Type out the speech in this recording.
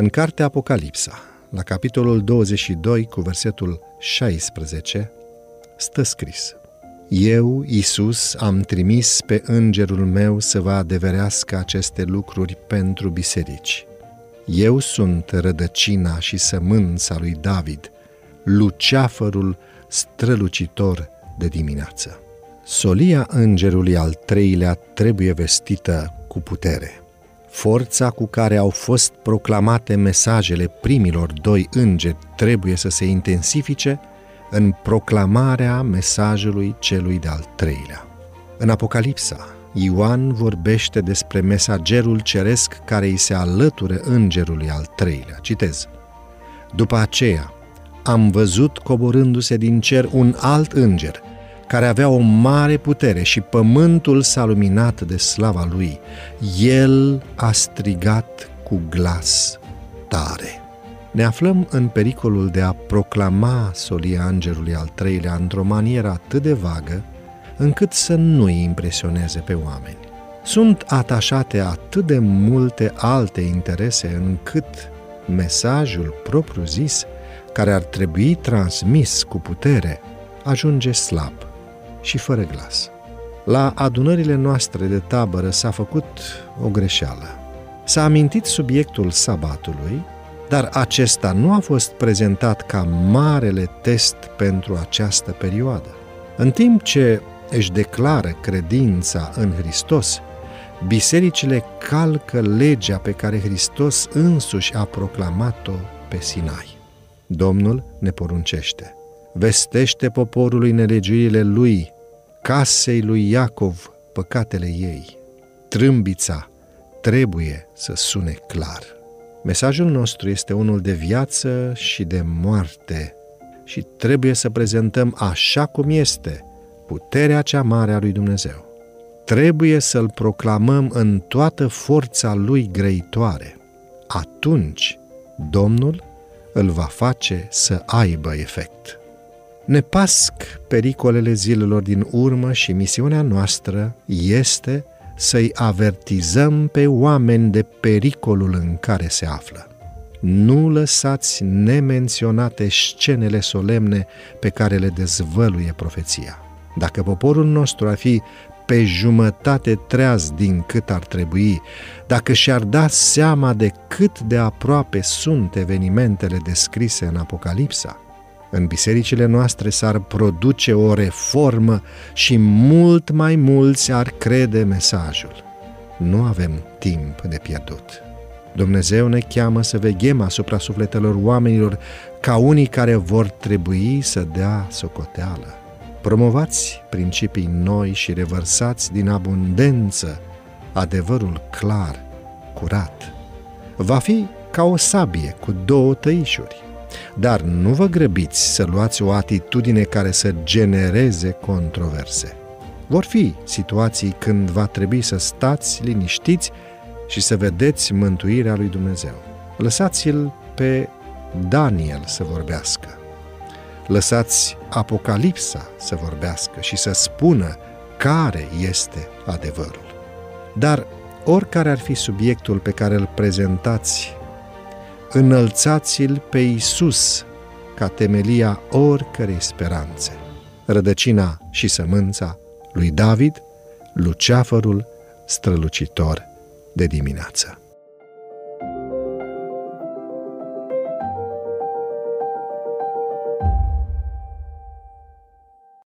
În cartea Apocalipsa, la capitolul 22 cu versetul 16, stă scris Eu, Isus, am trimis pe îngerul meu să vă adeverească aceste lucruri pentru biserici. Eu sunt rădăcina și sămânța lui David, luceafărul strălucitor de dimineață. Solia îngerului al treilea trebuie vestită cu putere. Forța cu care au fost proclamate mesajele primilor doi îngeri trebuie să se intensifice în proclamarea mesajului celui de-al treilea. În Apocalipsa, Ioan vorbește despre mesagerul ceresc care îi se alătură îngerului al treilea. Citez. După aceea, am văzut coborându-se din cer un alt înger – care avea o mare putere și pământul s-a luminat de slava lui. El a strigat cu glas tare. Ne aflăm în pericolul de a proclama solia îngerului al treilea într-o manieră atât de vagă, încât să nu îi impresioneze pe oameni. Sunt atașate atât de multe alte interese încât mesajul propriu-zis, care ar trebui transmis cu putere, ajunge slab și fără glas. La adunările noastre de tabără s-a făcut o greșeală. S-a amintit subiectul sabatului, dar acesta nu a fost prezentat ca marele test pentru această perioadă. În timp ce își declară credința în Hristos, bisericile calcă legea pe care Hristos însuși a proclamat-o pe Sinai. Domnul ne poruncește – vestește poporului nelegiurile lui, casei lui Iacov păcatele ei. Trâmbița trebuie să sune clar. Mesajul nostru este unul de viață și de moarte și trebuie să prezentăm așa cum este puterea cea mare a lui Dumnezeu. Trebuie să-L proclamăm în toată forța Lui grăitoare. Atunci, Domnul îl va face să aibă efect. Ne pasc pericolele zilelor din urmă și misiunea noastră este să-i avertizăm pe oameni de pericolul în care se află. Nu lăsați nemenționate scenele solemne pe care le dezvăluie profeția. Dacă poporul nostru ar fi pe jumătate treaz din cât ar trebui, dacă și-ar da seama de cât de aproape sunt evenimentele descrise în Apocalipsa, în bisericile noastre s-ar produce o reformă și mult mai mulți ar crede mesajul. Nu avem timp de pierdut. Dumnezeu ne cheamă să veghem asupra sufletelor oamenilor ca unii care vor trebui să dea socoteală. Promovați principii noi și revărsați din abundență adevărul clar, curat. Va fi ca o sabie cu două tăișuri dar nu vă grăbiți să luați o atitudine care să genereze controverse. Vor fi situații când va trebui să stați liniștiți și să vedeți mântuirea lui Dumnezeu. Lăsați-l pe Daniel să vorbească. Lăsați Apocalipsa să vorbească și să spună care este adevărul. Dar oricare ar fi subiectul pe care îl prezentați înălțați-l pe Isus ca temelia oricărei speranțe, rădăcina și sămânța lui David, luceafărul strălucitor de dimineață.